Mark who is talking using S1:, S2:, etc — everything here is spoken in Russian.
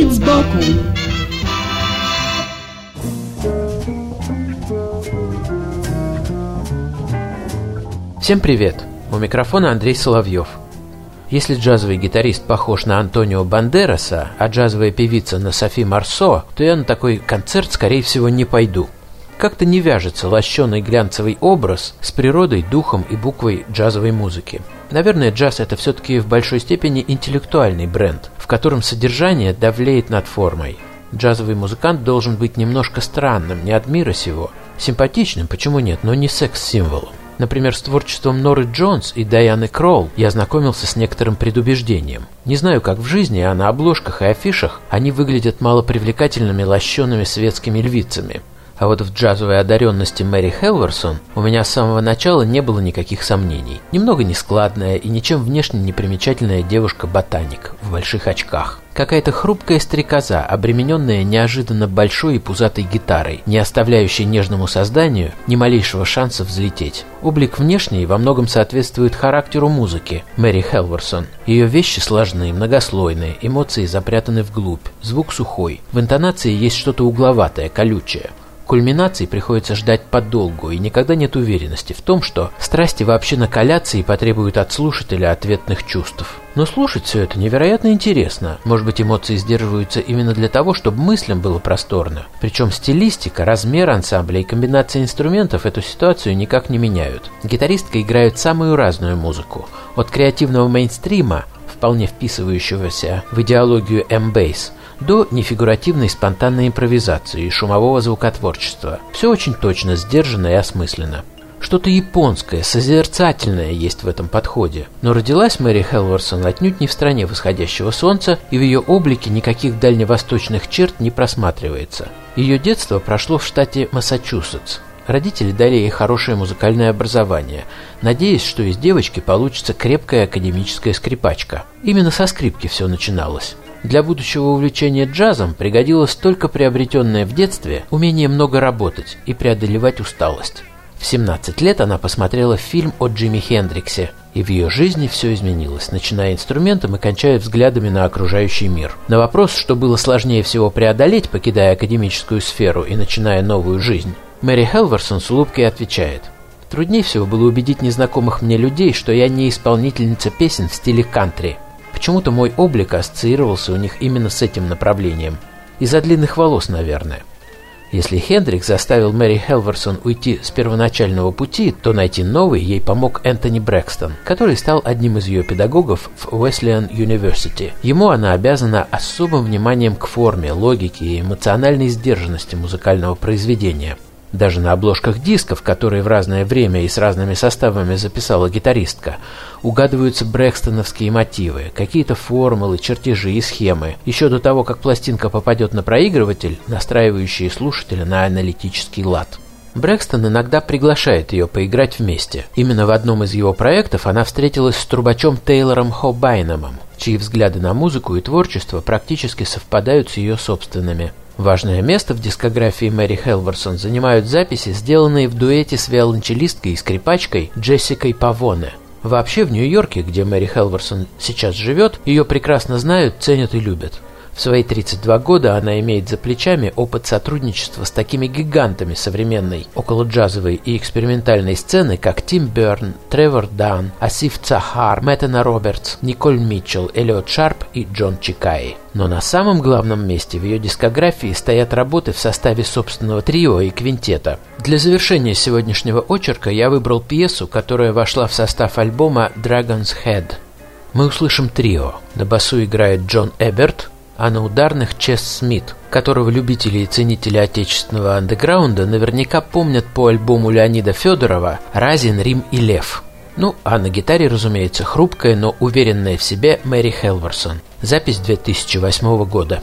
S1: Вид сбоку
S2: Всем привет! У микрофона Андрей Соловьев. Если джазовый гитарист похож на Антонио Бандераса, а джазовая певица на Софи Марсо, то я на такой концерт, скорее всего, не пойду. Как-то не вяжется лощеный глянцевый образ с природой, духом и буквой джазовой музыки. Наверное, джаз – это все-таки в большой степени интеллектуальный бренд, котором содержание давлеет над формой. Джазовый музыкант должен быть немножко странным, не от мира сего. Симпатичным, почему нет, но не секс-символом. Например, с творчеством Норы Джонс и Дайаны Кролл я ознакомился с некоторым предубеждением. Не знаю, как в жизни, а на обложках и афишах они выглядят малопривлекательными лощеными светскими львицами. А вот в джазовой одаренности Мэри Хелверсон у меня с самого начала не было никаких сомнений. Немного нескладная и ничем внешне не примечательная девушка-ботаник в больших очках. Какая-то хрупкая стрекоза, обремененная неожиданно большой и пузатой гитарой, не оставляющая нежному созданию ни малейшего шанса взлететь. Облик внешний во многом соответствует характеру музыки Мэри Хелверсон. Ее вещи сложные, многослойные, эмоции запрятаны вглубь, звук сухой. В интонации есть что-то угловатое, колючее. Кульминации приходится ждать подолгу, и никогда нет уверенности в том, что страсти вообще накалятся и потребуют от слушателя ответных чувств. Но слушать все это невероятно интересно. Может быть, эмоции сдерживаются именно для того, чтобы мыслям было просторно. Причем стилистика, размер ансамбля и комбинация инструментов эту ситуацию никак не меняют. Гитаристка играет самую разную музыку. От креативного мейнстрима, вполне вписывающегося в идеологию M-Bass, до нефигуративной спонтанной импровизации и шумового звукотворчества. Все очень точно, сдержанно и осмысленно. Что-то японское, созерцательное есть в этом подходе. Но родилась Мэри Хелверсон отнюдь не в стране восходящего солнца, и в ее облике никаких дальневосточных черт не просматривается. Ее детство прошло в штате Массачусетс. Родители дали ей хорошее музыкальное образование, надеясь, что из девочки получится крепкая академическая скрипачка. Именно со скрипки все начиналось. Для будущего увлечения джазом пригодилось только приобретенное в детстве умение много работать и преодолевать усталость. В 17 лет она посмотрела фильм о Джимми Хендриксе, и в ее жизни все изменилось, начиная инструментом и кончая взглядами на окружающий мир. На вопрос, что было сложнее всего преодолеть, покидая академическую сферу и начиная новую жизнь, Мэри Хелверсон с улыбкой отвечает – Труднее всего было убедить незнакомых мне людей, что я не исполнительница песен в стиле кантри. Почему-то мой облик ассоциировался у них именно с этим направлением. Из-за длинных волос, наверное. Если Хендрик заставил Мэри Хелверсон уйти с первоначального пути, то найти новый ей помог Энтони Брэкстон, который стал одним из ее педагогов в Уэслиан University. Ему она обязана особым вниманием к форме, логике и эмоциональной сдержанности музыкального произведения – даже на обложках дисков, которые в разное время и с разными составами записала гитаристка, угадываются брэкстоновские мотивы, какие-то формулы, чертежи и схемы, еще до того, как пластинка попадет на проигрыватель, настраивающие слушателя на аналитический лад. Брэкстон иногда приглашает ее поиграть вместе. Именно в одном из его проектов она встретилась с трубачом Тейлором Хобайномом, чьи взгляды на музыку и творчество практически совпадают с ее собственными. Важное место в дискографии Мэри Хелверсон занимают записи, сделанные в дуэте с виолончелисткой и скрипачкой Джессикой Павоне. Вообще в Нью-Йорке, где Мэри Хелверсон сейчас живет, ее прекрасно знают, ценят и любят. В свои 32 года она имеет за плечами опыт сотрудничества с такими гигантами современной околоджазовой и экспериментальной сцены, как Тим Берн, Тревор Дан, Асиф Цахар, Мэттена Робертс, Николь Митчелл, Эллиот Шарп и Джон Чикаи. Но на самом главном месте в ее дискографии стоят работы в составе собственного трио и квинтета. Для завершения сегодняшнего очерка я выбрал пьесу, которая вошла в состав альбома Dragon's Head. Мы услышим трио. На басу играет Джон Эберт, а на ударных Чес Смит, которого любители и ценители отечественного андеграунда наверняка помнят по альбому Леонида Федорова «Разин, Рим и Лев». Ну, а на гитаре, разумеется, хрупкая, но уверенная в себе Мэри Хелверсон. Запись 2008 года.